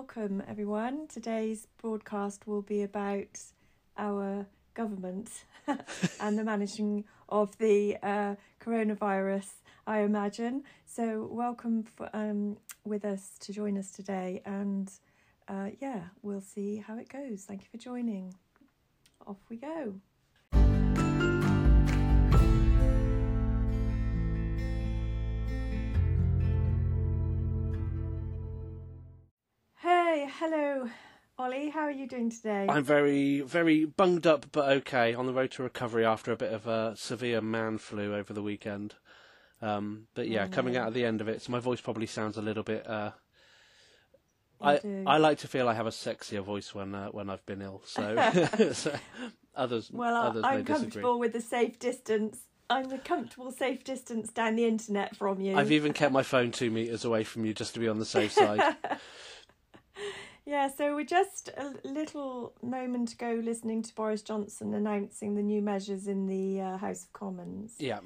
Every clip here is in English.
welcome everyone. Today's broadcast will be about our government and the managing of the uh, coronavirus, I imagine. So, welcome for, um, with us to join us today, and uh, yeah, we'll see how it goes. Thank you for joining. Off we go. Hello, Ollie. How are you doing today? I'm very, very bunged up, but okay, on the road to recovery after a bit of a severe man flu over the weekend. Um, but yeah, Oh, coming no. out at the end of it, so my voice probably sounds a little bit. Uh, I do. I like to feel I have a sexier voice when uh, when I've been ill. So, so others Well, others I'm disagree. comfortable with the safe distance. I'm a comfortable safe distance down the internet from you. I've even kept my phone two meters away from you just to be on the safe side. Yeah, so we're just a little moment ago listening to Boris Johnson announcing the new measures in the uh, House of Commons. yeah,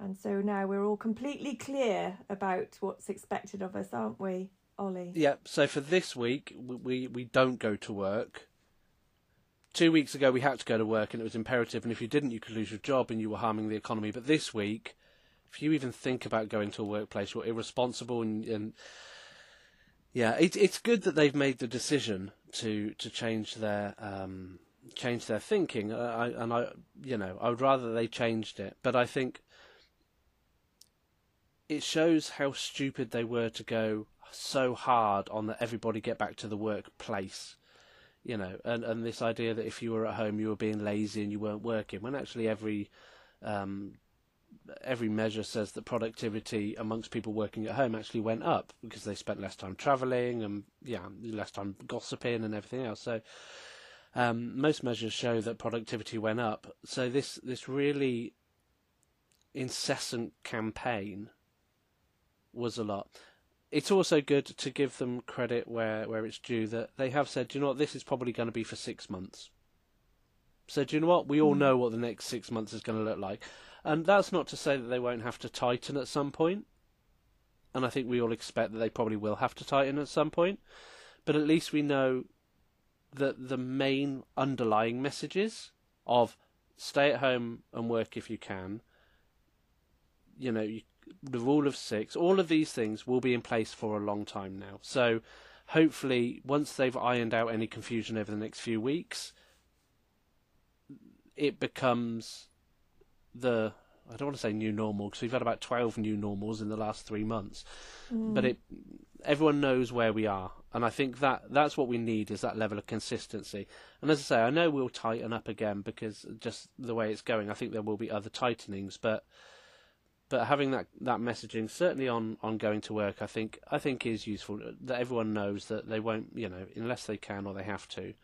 And so now we're all completely clear about what's expected of us, aren't we, Ollie? yeah. So for this week, we we, we don't go to work. Two weeks ago, we had to go to work, and it was imperative. And if you didn't, you could lose your job, and you were harming the economy. But this week, if you even think about going to a workplace, you're irresponsible, and, and yeah, it, it's good that they've made the decision to to change their um, change their thinking. Uh, I, and I, you know, I would rather they changed it. But I think it shows how stupid they were to go so hard on that everybody get back to the workplace you know, and and this idea that if you were at home you were being lazy and you weren't working, when actually every um, every measure says that productivity amongst people working at home actually went up because they spent less time travelling and yeah, less time gossiping and everything else. So um, most measures show that productivity went up. So this this really incessant campaign was a lot it's also good to give them credit where, where it's due that they have said, "Do you know what, this is probably going to be for six months. So do you know what? We all Mm. know what the next six months is going to look like. And that's not to say that they won't have to tighten at some point. And I think we all expect that they probably will have to tighten at some point. But at least we know that the main underlying messages of stay at home and work if you can, you know, you, the rule of six, all of these things will be in place for a long time now. So hopefully, once they've ironed out any confusion over the next few weeks, it becomes the I don't want to say new normal because we've had about twelve new normals in the last three months, mm. but it everyone knows where we are, and I think that that's what we need is that level of consistency. And as I say, I know we'll tighten up again because just the way it's going, I think there will be other tightenings, but but having that, that messaging certainly on, on going to work, I think I think is useful. That everyone knows that they won't, you know, unless they can or they have to,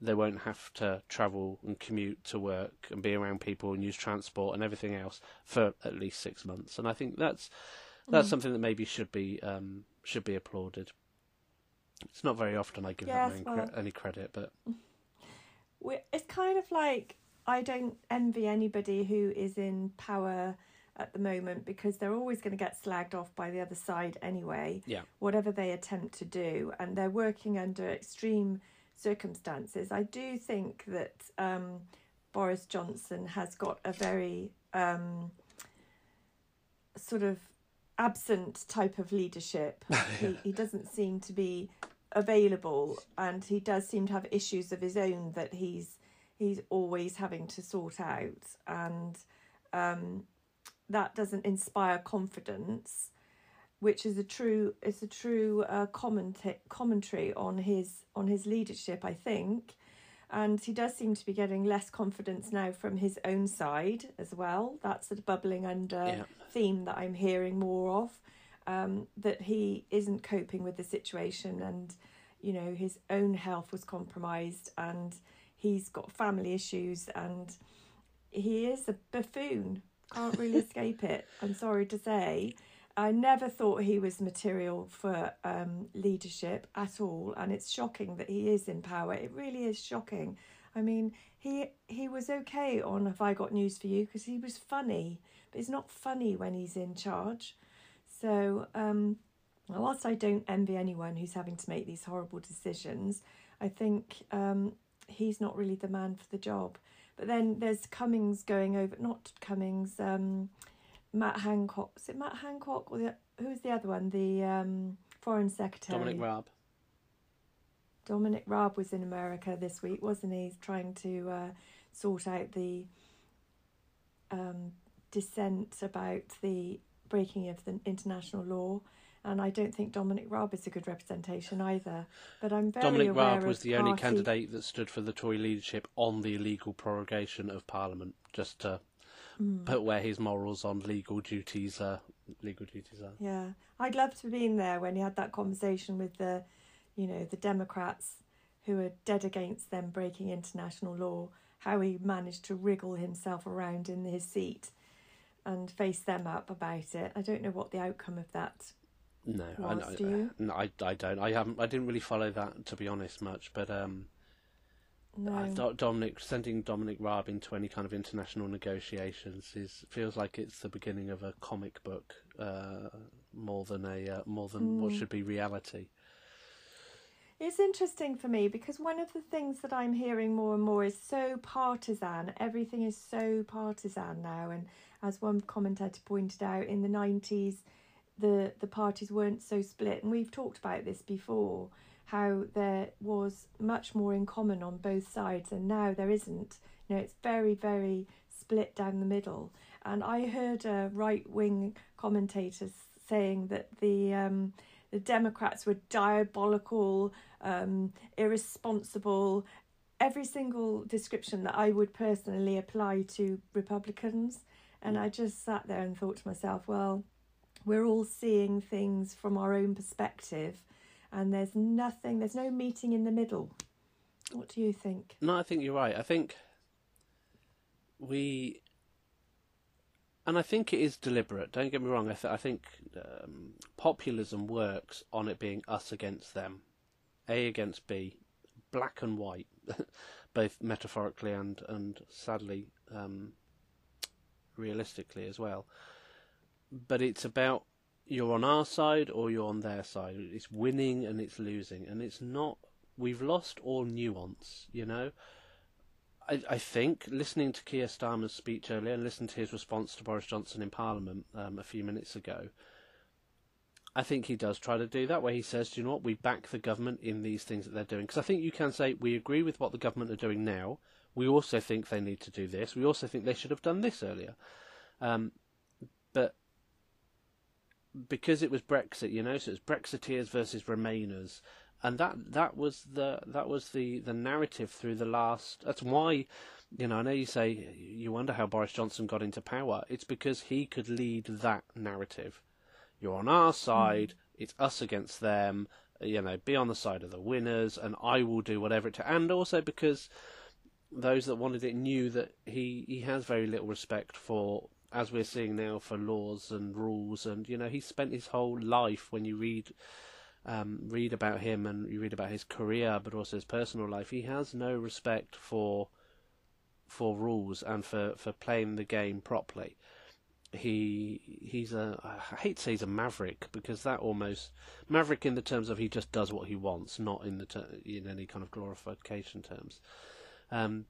they won't have to travel and commute to work and be around people and use transport and everything else for at least six months. And I think that's that's Mm. something that maybe should be um, should be applauded. It's not very often I give Yes, that man cre- any credit, but it's kind of like I don't envy anybody who is in power at the moment because they're always going to get slagged off by the other side anyway. Yeah. Whatever they attempt to do, and they're working under extreme circumstances. I do think that um, Boris Johnson has got a very um, sort of absent type of leadership. he, he doesn't seem to be available and he does seem to have issues of his own that he's he's always having to sort out and um, that doesn't inspire confidence which is a true is a true uh, commenta- commentary on his on his leadership I think and he does seem to be getting less confidence now from his own side as well that's a bubbling under yeah, theme that I'm hearing more of. Um, that he isn't coping with the situation, and you know his own health was compromised, and he's got family issues, and he is a buffoon. Can't really escape it. I'm sorry to say. I never thought he was material for um, leadership at all, and it's shocking that he is in power. It really is shocking. I mean, he he was okay on Have I Got News for You because he was funny, but he's not funny when he's in charge. So um, whilst I don't envy anyone who's having to make these horrible decisions, I think um, he's not really the man for the job. But then there's Cummings going over, not Cummings, um, Matt Hancock. Is it Matt Hancock or the, who's the other one? The um, Foreign Secretary. Dominic Raab. Dominic Raab was in America this week, wasn't he? He's trying to uh, sort out the um, dissent about the breaking of the international law. And I don't think Dominic Raab is a good representation either. But I'm very Dominic aware Raab was the only candidate that stood for the Tory leadership on the illegal prorogation of Parliament, just to Mm. put where his morals on legal duties are. Legal duties are. Yeah, I'd love to have been there when he had that conversation with the, you know, the Democrats who are dead against them breaking international law. How he managed to wriggle himself around in his seat and face them up about it. I don't know what the outcome of that. No, I, Was, I, you? no, I, I don't. I haven't. I didn't really follow that to be honest much, but um, No, I thought Dominic sending Dominic Raab into any kind of international negotiations is feels like it's the beginning of a comic book uh, more than a uh, more than what Mm. should be reality. It's interesting for me because one of the things that I'm hearing more and more is so partisan. Everything is so partisan now, and as one commentator pointed out, in the nineties, the the parties weren't so split, and we've talked about this before. How there was much more in common on both sides, and now there isn't. You know, it's very, very split down the middle. And I heard a right wing commentator saying that the um, the Democrats were diabolical, um, irresponsible, every single description that I would personally apply to Republicans. And I just sat there and thought to myself, well, we're all seeing things from our own perspective, and there's nothing, there's no meeting in the middle. What do you think? No, I think you're right. I think we, and I think it is deliberate. Don't get me wrong. I, th- I think um, populism works on it being us against them, A against B, black and white, both metaphorically and and sadly, um, realistically as well. But it's about you're on our side or you're on their side. It's winning and it's losing, and it's not. We've lost all nuance, you know. I, I think listening to Keir Starmer's speech earlier and listening to his response to Boris Johnson in Parliament um, a few minutes ago, I think he does try to do that, where he says, "Do you know what? We back the government in these things that they're doing." Because I think you can say we agree with what the government are doing now. We also think they need to do this. We also think they should have done this earlier. Um, because it was Brexit, you know, so it's Brexiteers versus Remainers, and that that was the that was the the narrative through the last. That's why, you know, I know you say you wonder how Boris Johnson got into power. It's because he could lead that narrative. You're on our mm. side. It's us against them. You know, be on the side of the winners, and I will do whatever it. To, and also because those that wanted it knew that he he has very little respect for as we're seeing now for laws and rules and you know he spent his whole life when you read um, read about him and you read about his career but also his personal life he has no respect for for rules and for, for playing the game properly he he's a I hate to say he's a maverick because that almost maverick in the terms of he just does what he wants not in the ter- in any kind of glorification terms um,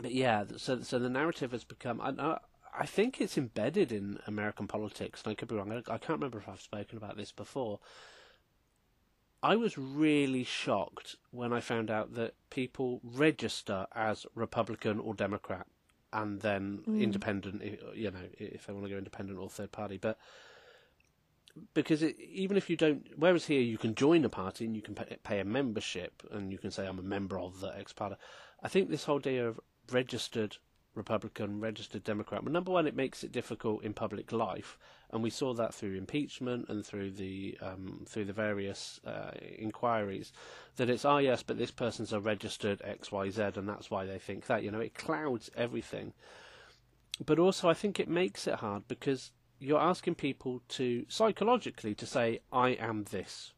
but yeah, so so the narrative has become. I, I, think it's embedded in American politics, and I could be wrong. I, I can't remember if I've spoken about this before. I was really shocked when I found out that people register as Republican or Democrat, and then hmm. independent. You know, if they want to go independent or third party, but because it, even if you don't, whereas here you can join a party and you can pay, pay a membership and you can say I'm a member of the X party. I think this whole idea of registered Republican, registered Democrat. Well, number one, it makes it difficult in public life, and we saw that through impeachment and through the um, through the various uh, inquiries. That it's ah yes, but this person's a registered X Y Z, and that's why they think that. You know, it clouds everything. But also, I think it makes it hard because you're asking people to psychologically to say I am this.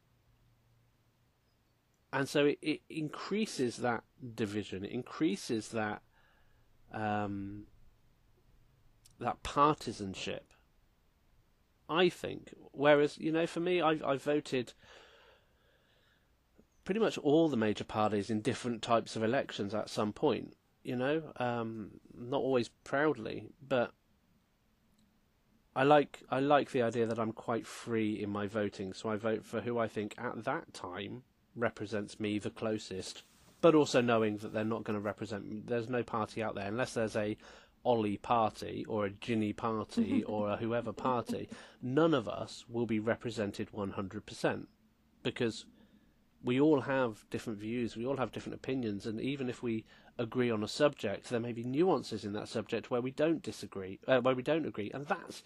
And so it, it increases that division, it increases that um, that partisanship. I think. Whereas, you know, for me, I, I voted pretty much all the major parties in different types of elections at some point. You know, um, not always proudly, but I like I like the idea that I'm quite free in my voting. So I vote for who I think at that time represents me the closest, but also knowing that they're not going to represent. There's no party out there unless there's a Ollie party or a Ginny party or a whoever party. None of us will be represented 100% because we all have different views, we all have different opinions, and even if we agree on a subject, there may be nuances in that subject where we don't disagree, uh, where we don't agree, and that's.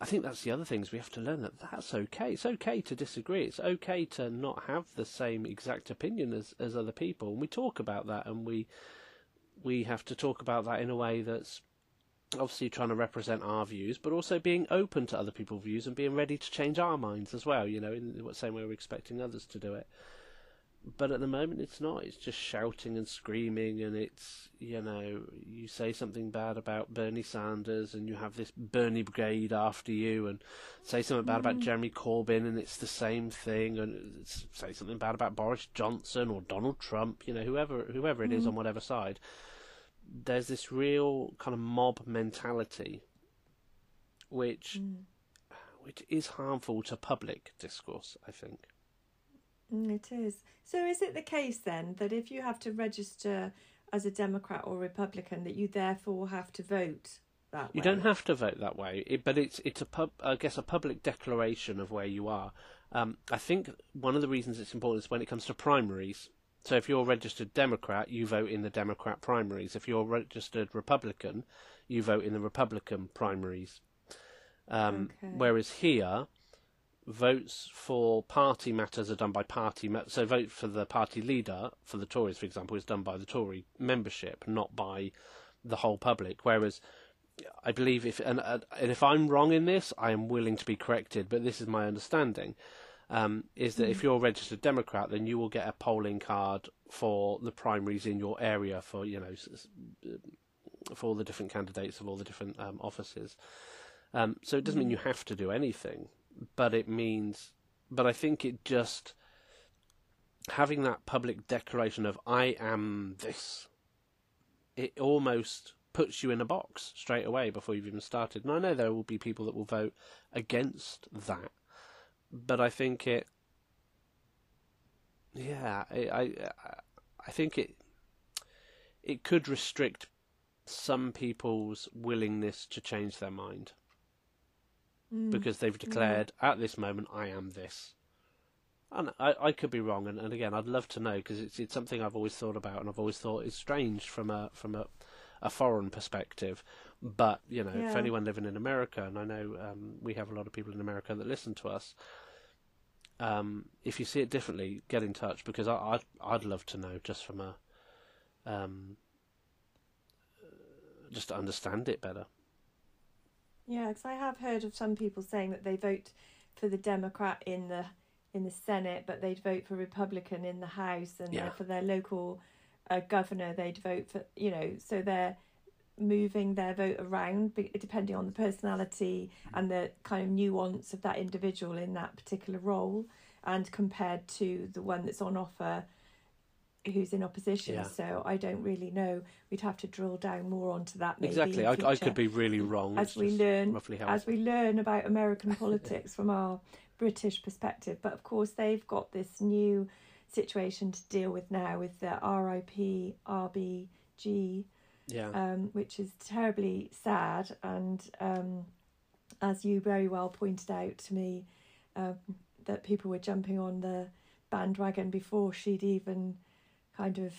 I think that's the other things we have to learn that that's okay. It's okay to disagree. It's okay to not have the same exact opinion as, as other people. And we talk about that, and we we have to talk about that in a way that's obviously trying to represent our views, but also being open to other people's views and being ready to change our minds as well. You know, in the same way we're expecting others to do it. But at the moment, it's not. It's just shouting and screaming, and it's you know, you say something bad about Bernie Sanders, and you have this Bernie brigade after you, and say something bad about mm. Jeremy Corbyn, and it's the same thing, and say something bad about Boris Johnson or Donald Trump, you know, whoever whoever it is mm. on whatever side there's this real kind of mob mentality, which mm. which is harmful to public discourse. I think. Mm, it is. So, is it the case then that if you have to register as a Democrat or Republican, that you therefore have to vote that you way? don't have to vote that way, it, but it's it's a pub, I guess a public declaration of where you are. Um, I think one of the reasons it's important is when it comes to primaries. So if you're a registered Democrat, you vote in the Democrat primaries. If you're a registered Republican, you vote in the Republican primaries. Um, okay. Whereas here, votes for party matters are done by party. Ma- so vote for the party leader for the Tories, for example, is done by the Tory membership, not by the whole public. Whereas I believe if and, and if I'm wrong in this, I am willing to be corrected. But this is my understanding um, is that mm if you're a registered Democrat, then you will get a polling card for the primaries in your area for you know for all the different candidates of all the different um, offices. Um, so it doesn't mean you have to do anything, but it means. But I think it just having that public declaration of "I am this." It almost puts you in a box straight away before you've even started. And I know there will be people that will vote against that but I think it. Yeah, I, I, think it. It could restrict some people's willingness to change their mind mm. because they've declared yeah. at this moment I am this. And I, I could be wrong, and, and again, I'd love to know because it's it's something I've always thought about, and I've always thought it's strange from a from a, a foreign perspective. But you know, yeah. for anyone living in America, and I know um, we have a lot of people in America that listen to us, um, if you see it differently, get in touch because I, I'd I'd love to know just from a um, just to understand it better. Yeah, because I have heard of some people saying that they vote for the Democrat in the in the Senate, but they'd vote for Republican in the House, and yeah. for their local uh, governor, they'd vote for you know. So they're moving their vote around depending on the personality and the kind of nuance of that individual in that particular role and compared to the one that's on offer who's in opposition yeah. so i don't really know we'd have to drill down more onto that exactly I, I, could be really wrong as we learn as we learn about american politics from our british perspective but of course they've got this new situation to deal with now with the rip rbg yeah. Um, which is terribly sad. And um, as you very well pointed out to me, um, that people were jumping on the bandwagon before she'd even kind of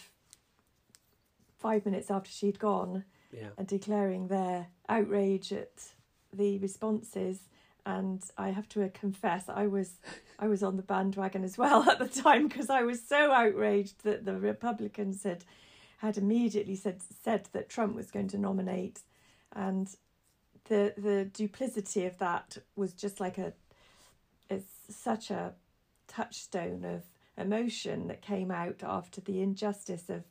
five minutes after she'd gone yeah. and declaring their outrage at the responses and I have to confess I was I was on the bandwagon as well at the time because I was so outraged that the Republicans had had immediately said said that Trump was going to nominate, and the the duplicity of that was just like a it's such a touchstone of emotion that came out after the injustice of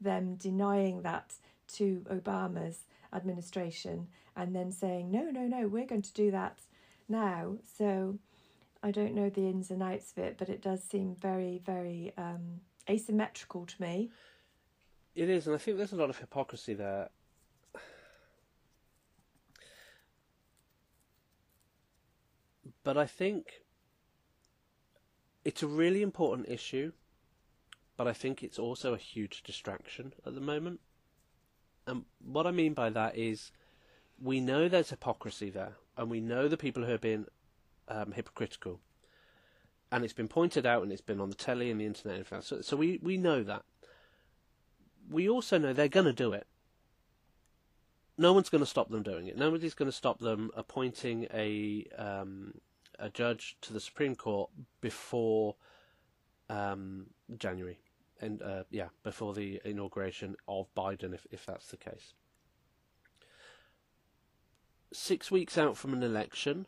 them denying that to Obama's administration and then saying no no no we're going to do that now. So I don't know the ins and outs of it, but it does seem very, very um, asymmetrical to me. It is, and I think there's a lot of hypocrisy there. But I think it's a really important issue, but I think it's also a huge distraction at the moment. And what I mean by that is we know there's hypocrisy there, and we know the people who have been um, hypocritical. And it's been pointed out, and it's been on the telly and the internet and everything. So, so we, we know that. We also know they're going to do it. No one's going to stop them doing it. Nobody's going to stop them appointing a um, a judge to the Supreme Court before um, January, and uh, yeah, before the inauguration of Biden, if if that's the case. Six weeks out from an election,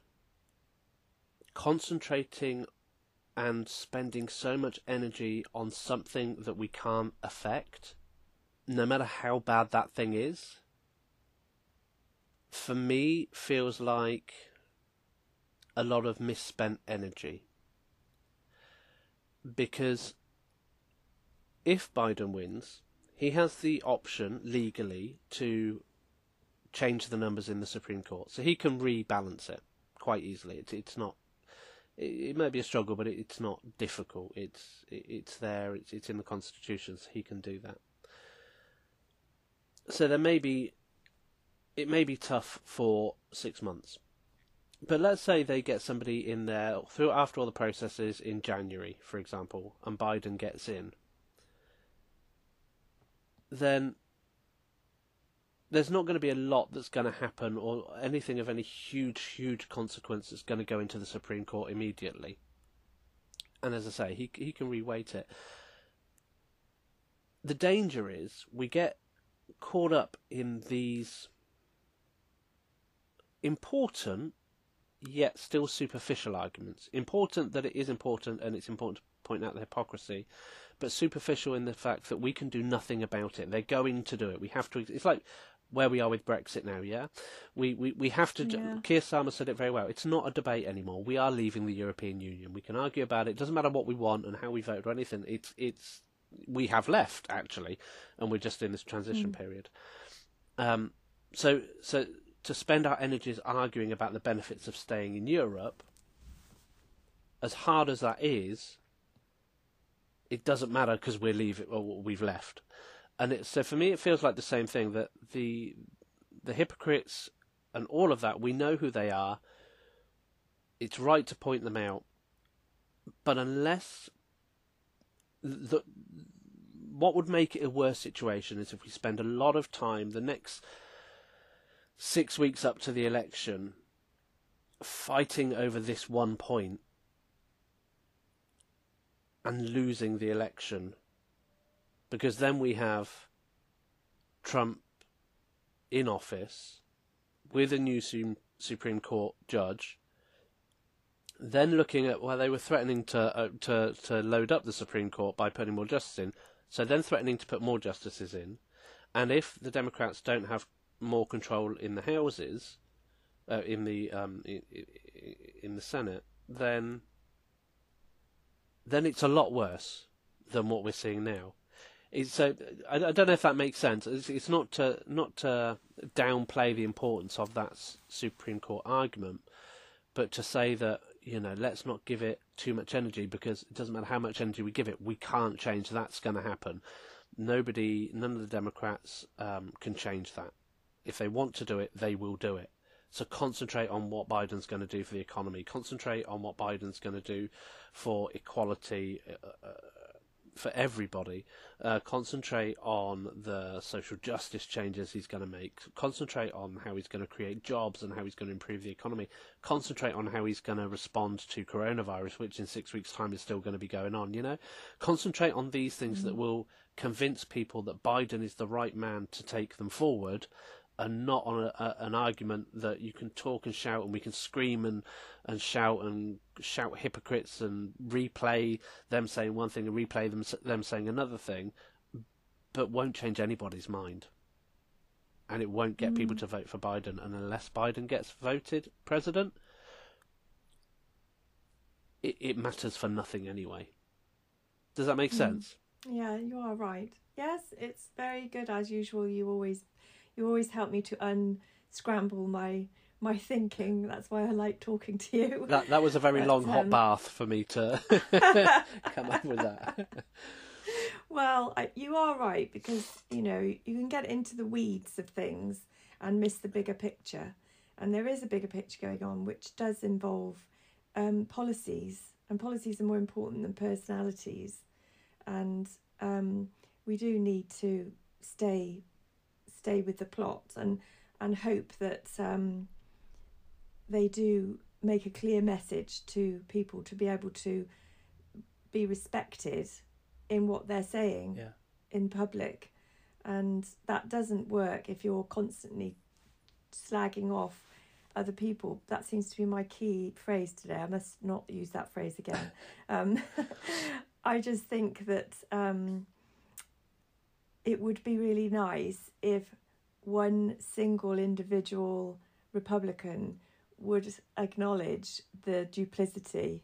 concentrating and spending so much energy on something that we can't affect, no matter how bad that thing is, for me feels like a lot of misspent energy. Because if Biden wins, he has the option legally to change the numbers in the Supreme Court. So he can rebalance it quite easily. It's, it's not. It, it may be a struggle, but it, it's not difficult. It's it, it's there. It's it's in the Constitution, so he can do that. So there may be. It may be tough for six months, but let's say they get somebody in there through after all the processes in January, for example, and Biden gets in. Then there's not going to be a lot that's going to happen or anything of any huge, huge consequence that's going to go into the Supreme Court immediately. And as I say, he he can reweight it. The danger is we get caught up in these important yet still superficial arguments. Important that it is important and it's important to point out the hypocrisy, but superficial in the fact that we can do nothing about it. They're going to do it. We have to. It's like where we are with Brexit now, yeah? We, we, we have to. Yeah. Keir Starmer said it very well. It's not a debate anymore. We are leaving the European Union. We can argue about it. It doesn't matter what we want and how we vote or anything. It's, it's, we have left, actually, and we're just in this transition mm. period. Um, so, so to spend our energies arguing about the benefits of staying in Europe, as hard as that is, it doesn't matter because we're leaving or we've left. And it, so for me, it feels like the same thing that the the hypocrites and all of that we know who they are. It's right to point them out, but unless the what would make it a worse situation is if we spend a lot of time the next six weeks up to the election fighting over this one point and losing the election. Because then we have Trump in office with a new Supreme Court judge then looking at well they were threatening to uh, to to load up the Supreme Court by putting more justices in. So then threatening to put more justices in. And if the Democrats don't have more control in the houses, uh, in the um, in, the Senate, then then it's a lot worse than what we're seeing now. It's, so I, I, don't know if that makes sense. It's, it's, not to not to downplay the importance of that Supreme Court argument, but to say that you know let's not give it too much energy because it doesn't matter how much energy we give it, we can't change that's going to happen. Nobody, none of the Democrats um, can change that if they want to do it, they will do it. So concentrate on what Biden's going to do for the economy. Concentrate on what Biden's going to do for equality uh, uh, for everybody. Uh, concentrate on the social justice changes he's going to make. Concentrate on how he's going to create jobs and how he's going to improve the economy. Concentrate on how he's going to respond to coronavirus, which in six weeks' time is still going to be going on. You know, concentrate on these things mm-hmm. that will convince people that Biden is the right man to take them forward and not on a, a, an argument that you can talk and shout and we can scream and, and shout and shout hypocrites and replay them saying one thing and replay them them saying another thing, but won't change anybody's mind. And it won't get mm. people to vote for Biden. And unless Biden gets voted president, it, it matters for nothing anyway. Does that make Mm. sense? Yeah, you are right. Yes, it's very good as usual. You always, you always help me to unscramble my my thinking. That's why I like talking to you. That that was a very But, long hot um, bath for me to come up with that. Well, I, you are right because you know you can get into the weeds of things and miss the bigger picture, and there is a bigger picture going on which does involve um, policies, and policies are more important than personalities, and um, we do need to stay stay with the plot and and hope that um, they do make a clear message to people to be able to be respected in what they're saying Yeah. in public. And that doesn't work if you're constantly slagging off other people. That seems to be my key phrase today. I must not use that phrase again. Um, i just think that um, it would be really nice if one single individual republican would acknowledge the duplicity.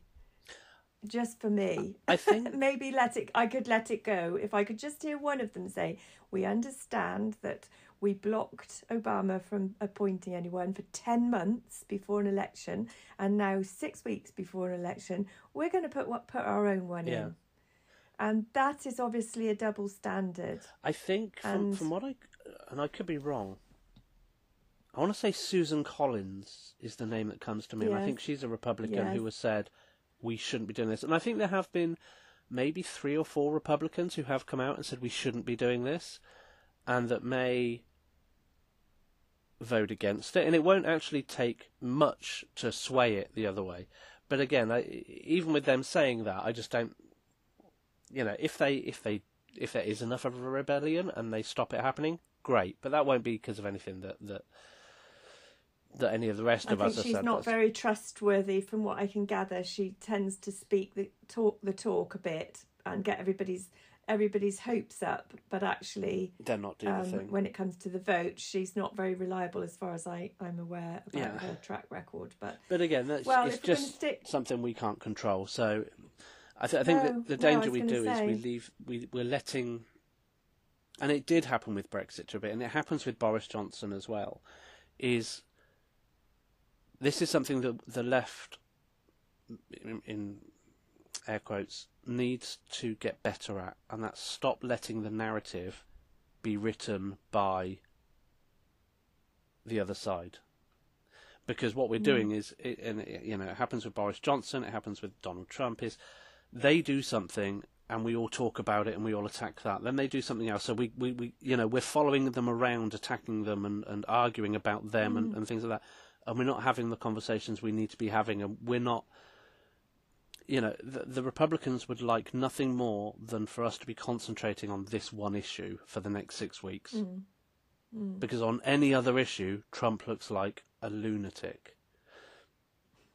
Just for me. I think maybe let it i could let it go. If i could just hear one of them say we understand that we blocked obama from appointing anyone for 10 months before an election and now 6 weeks before an election we're going to put what put our own one Yeah. in and that is obviously a double standard I think from And- from what I and I could be wrong. I want to say Susan Collins is the name that comes to me, and I think she's a Republican Yes. who has said we shouldn't be doing this. And I think there have been maybe three or four Republicans who have come out and said we shouldn't be doing this, and that may vote against it. And it won't actually take much to sway it the other way. But again, I, even with them saying that, I just don't. You know, if they if they if there is enough of a rebellion and they stop it happening, great. But that won't be because of anything that that that any of the rest I of think us she's not very trustworthy, from what I can gather. She tends to speak the talk the talk a bit and get everybody's everybody's hopes up, but actually, They're not doing the um, thing. when it comes to the vote, she's not very reliable as far as I I'm aware about Yeah. her track record. But But again, that's well, it's if we're going to just stick, something we can't control. So I, th- I think No, that the danger was we do is we leave we we're letting, and it did happen with Brexit to a bit, and it happens with Boris Johnson as well. Is this is something that the left, in, in air quotes, needs to get better at, and that's stop letting the narrative be written by the other side because what we're Mm. doing is, it, and it, you know, it happens with Boris Johnson, it happens with Donald Trump, is they do something and we all talk about it and we all attack that. Then they do something else, so we, we, we you know, we're following them around, attacking them and, and arguing about them and, and things like that, and we're not having the conversations we need to be having, and we're not. You know, the, the Republicans would like nothing more than for us to be concentrating on this one issue for the next six weeks Mm. Mm. because on any other issue, Trump looks like a lunatic.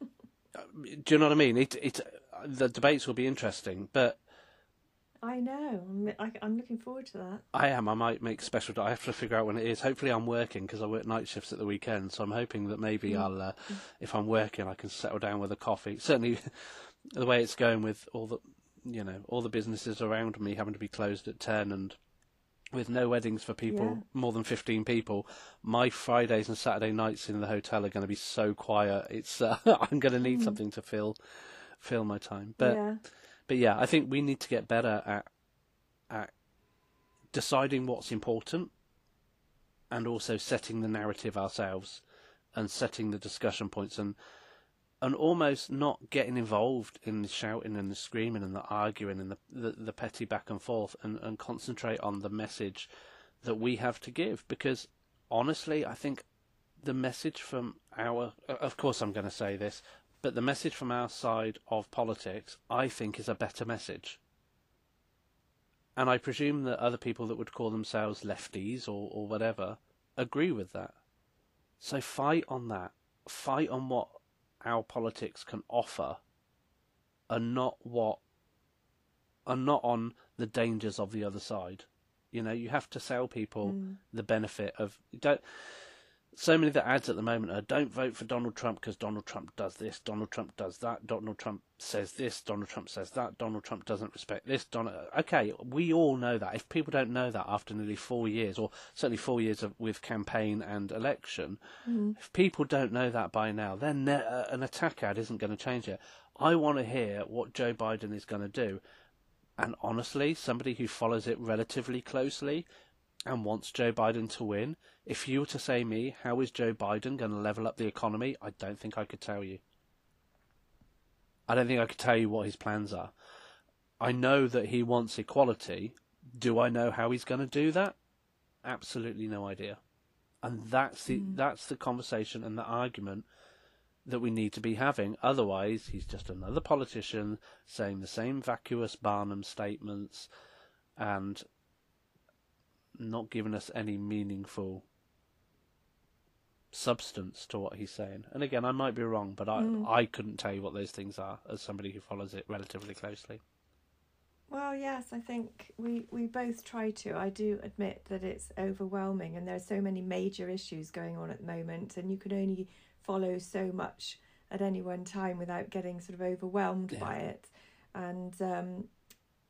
Do you know what I mean? It, it, the debates will be interesting, but I know. I'm, I, I'm looking forward to that. I am. I might make special. I have to figure out when it is. Hopefully, I'm working because I work night shifts at the weekend. So I'm hoping that maybe Mm. I'll, uh, if I'm working, I can settle down with a coffee. Certainly, the way it's going with all the, you know, all the businesses around me having to be closed at ten and with no weddings for people Yeah. more than 15 people my fridays and saturday nights in the hotel are going to be so quiet it's uh, i'm going to need Mm. something to fill fill my time but yeah. but yeah i think we need to get better at at deciding what's important and also setting the narrative ourselves and setting the discussion points and and almost not getting involved in the shouting and the screaming and the arguing and the the, the petty back and forth and, and concentrate on the message that we have to give because honestly I think the message from our of course I'm going to say this but the message from our side of politics I think is a better message and I presume that other people that would call themselves lefties or, or whatever agree with that so fight on that fight on what our politics can offer and not what and not on the dangers of the other side. You know, you have to sell people Mm. the benefit of don't so many of the ads at the moment are don't vote for Donald Trump because Donald Trump does this, Donald Trump does that, Donald Trump says this, Donald Trump says that, Donald Trump doesn't respect this. Donald, okay, we all know that. If people don't know that after nearly four years, or certainly four years of, with campaign and election, Mm. if people don't know that by now, then uh, an attack ad isn't going to change it. I want to hear what Joe Biden is going to do. And honestly, somebody who follows it relatively closely and wants Joe Biden to win, if you were to say me, how is Joe Biden going to level up the economy? I don't think I could tell you. I don't think I could tell you what his plans are. I know that he wants equality. Do I know how he's going to do that? Absolutely no idea. And that's the mm. that's the conversation and the argument that we need to be having. Otherwise, he's just another politician saying the same vacuous Barnum statements and not giving us any meaningful substance to what he's saying. And again, I might be wrong, but I I couldn't tell you what those things are as somebody who follows it relatively closely. Well, yes, I think we, we both try to. I do admit that it's overwhelming, and there are so many major issues going on at the moment, and you can only follow so much at any one time without getting sort of overwhelmed Yeah. by it. And um,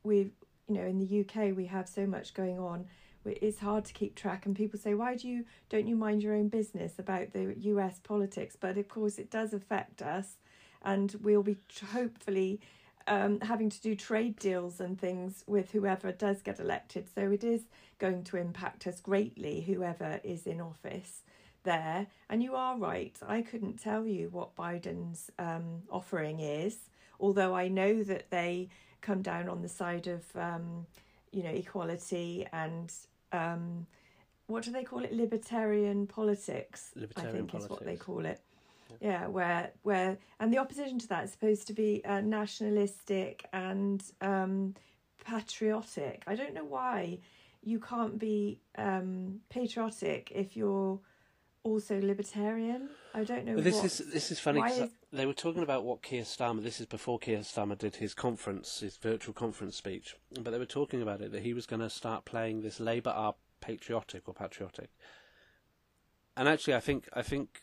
we've, you know, in the UK, we have so much going on. It's hard to keep track, and people say, "Why do you don't you mind your own business about the US politics?" But of course, it does affect us, and we'll be hopefully um, having to do trade deals and things with whoever does get elected. So it is going to impact us greatly, whoever is in office there. And you are right, I couldn't tell you what Biden's um, offering is, although I know that they come down on the side of, um, you know, equality and. Um, what do they call it? Libertarian politics. I Libertarian think is what they call it. Yeah, where where and the opposition to that is supposed to be uh, nationalistic and um, patriotic. I don't know why you can't be um, patriotic if you're also libertarian. I don't know. This what- is this is funny is- they were talking about what Keir Starmer. This is before Keir Starmer did his conference, his virtual conference speech. But they were talking about it that he was going to start playing this Labour are patriotic or patriotic. And actually, I think I think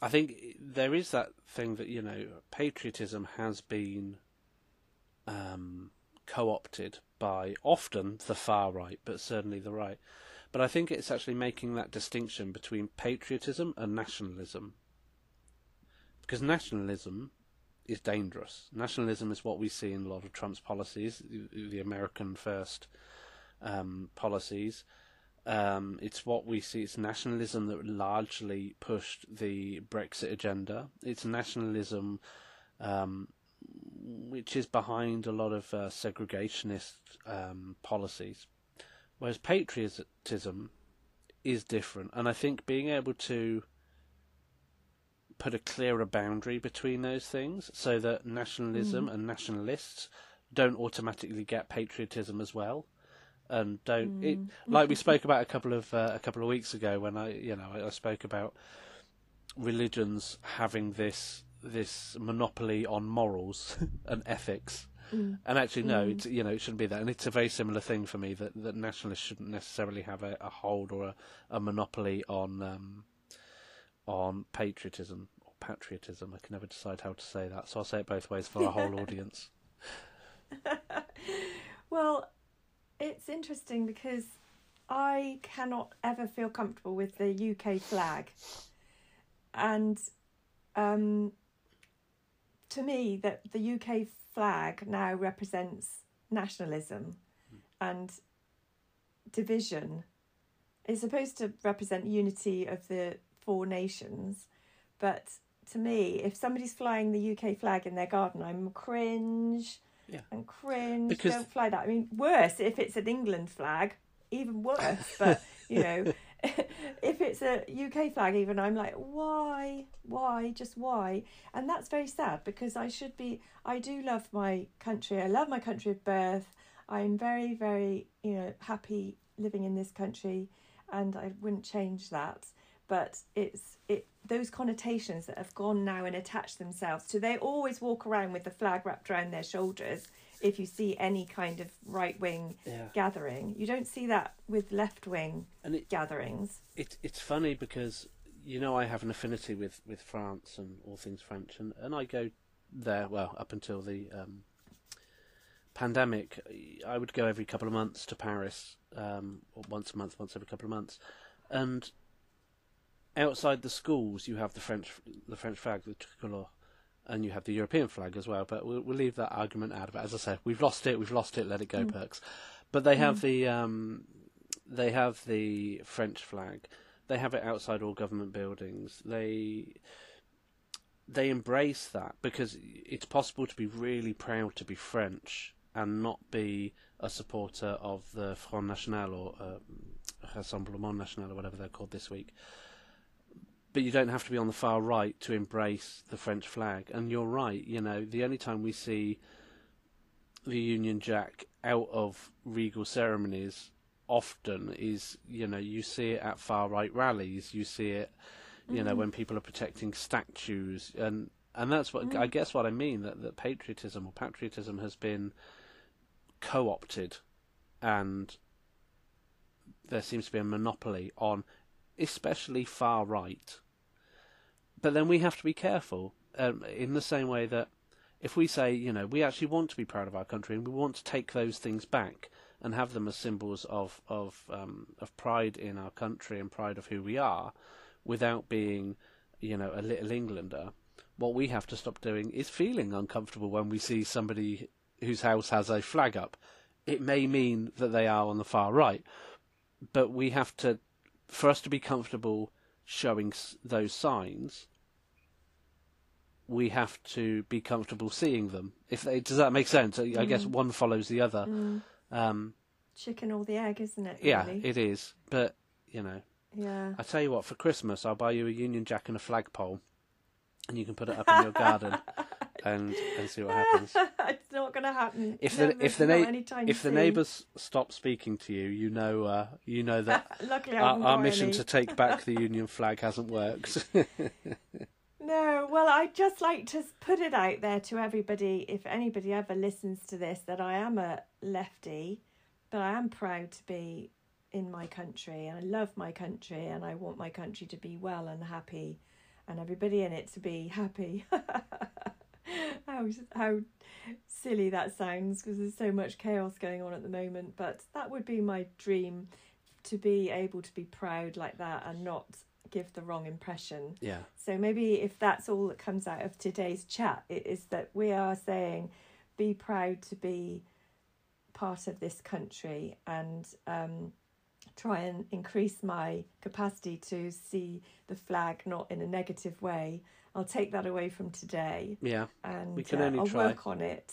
I think there is that thing that you know patriotism has been um, co-opted by often the far right, but certainly the right. But I think it's actually making that distinction between patriotism and nationalism. Because nationalism is dangerous. Nationalism is what we see in a lot of Trump's policies, the, American first um, policies. Um, it's what we see. It's nationalism that largely pushed the Brexit agenda. It's nationalism um, which is behind a lot of uh, segregationist um, policies. Whereas patriotism is different, and I think being able to put a clearer boundary between those things so that nationalism and nationalists don't automatically get patriotism as well and don't it, like we spoke about a couple of uh, a couple of weeks ago when I you know I, I spoke about religions having this this monopoly on morals and ethics and actually no it's, you know it shouldn't be that. And it's a very similar thing for me that, that nationalists shouldn't necessarily have a, a hold or a, a monopoly on um, on patriotism or patriotism. I can never decide how to say that. So I'll say it both ways for our whole audience. Well, it's interesting because I cannot ever feel comfortable with the UK flag. And um, to me, that the UK flag now represents nationalism and division. It's supposed to represent unity of the four nations, but to me, if somebody's flying the UK flag in their garden, I'm cringe Yeah. and cringe. Because- Don't fly that. I mean, worse if it's an England flag, even worse. But you know, if it's a UK flag, even I'm like, why, why, just why? And that's very sad because I should be. I do love my country. I love my country of birth. I'm very, very, you know, happy living in this country, and I wouldn't change that. But it's it those connotations that have gone now and attached themselves to. They always walk around with the flag wrapped around their shoulders. If you see any kind of right wing Yeah. gathering, you don't see that with left wing it, gatherings. it it's funny because you know I have an affinity with, with France and all things French, and, and I go there. Well, up until the um, pandemic, I would go every couple of months to Paris, um, once a month, once every couple of months, and outside the schools you have the French the French flag, the tricolore, and you have the European flag as well. But we'll, we'll leave that argument out of it. As I said, we've lost it. We've lost it. Let it go, Mm. Perks. But they have Mm. the um, they have the French flag. They have it outside all government buildings. They they embrace that because it's possible to be really proud to be French and not be a supporter of the Front National or uh, Rassemblement National or whatever they're called this week. But you don't have to be on the far right to embrace the French flag. And you're right, you know, the only time we see the Union Jack out of regal ceremonies often is, you know, you see it at far right rallies, you see it, you know, Mhm. when people are protecting statues, and and that's what Mm. I guess what I mean that that patriotism or patriotism has been co-opted, and there seems to be a monopoly on, especially far right. But then we have to be careful, um, in the same way that if we say, you know, we actually want to be proud of our country and we want to take those things back and have them as symbols of of um, of pride in our country and pride of who we are, without being, you know, a little Englander. What we have to stop doing is feeling uncomfortable when we see somebody whose house has a flag up. It may mean that they are on the far right, but we have to, for us to be comfortable showing those signs, we have to be comfortable seeing them. If they, does that make sense? I I guess Mm. one follows the other. Mm. Um, Chicken or the egg, isn't it? yeah, it is. But you know, yeah. I tell you what, for Christmas I'll buy you a Union Jack and a flagpole, and you can put it up in your garden and and see what happens. it's not going to happen. If the- if the na- If the neighbours stop speaking to you, you know, uh, you know that our, our mission any. to take back the Union flag hasn't worked. No, well, I'd just like to put it out there to everybody, if anybody ever listens to this, that I am a lefty, but I am proud to be in my country and I love my country and I want my country to be well and happy and everybody in it to be happy. how, how silly that sounds because there's so much chaos going on at the moment, but that would be my dream to be able to be proud like that and not give the wrong impression. yeah, So maybe if that's all that comes out of today's chat, it is that we are saying be proud to be part of this country and um, try and increase my capacity to see the flag not in a negative way. I'll take that away from today yeah, and We can uh, only I'll try. work on it.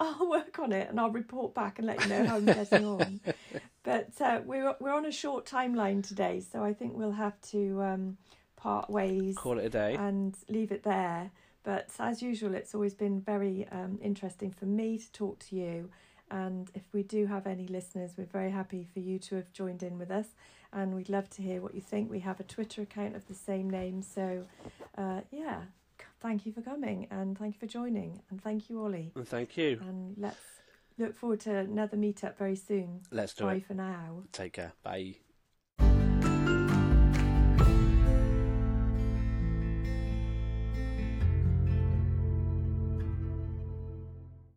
I'll work on it and I'll report back and let you know how I'm getting on. But uh, we're we're on a short timeline today, so I think we'll have to um, part ways call it a day. and leave it there. But as usual, it's always been very um, interesting for me to talk to you. And if we do have any listeners, we're very happy for you to have joined in with us. And we'd love to hear what you think. We have a Twitter account of the same name. So, uh, yeah, thank you for coming and thank you for joining. And thank you, Ollie. And thank you. And let's look forward to another meetup very soon. Let's do Bye it. for now. Take care. Bye.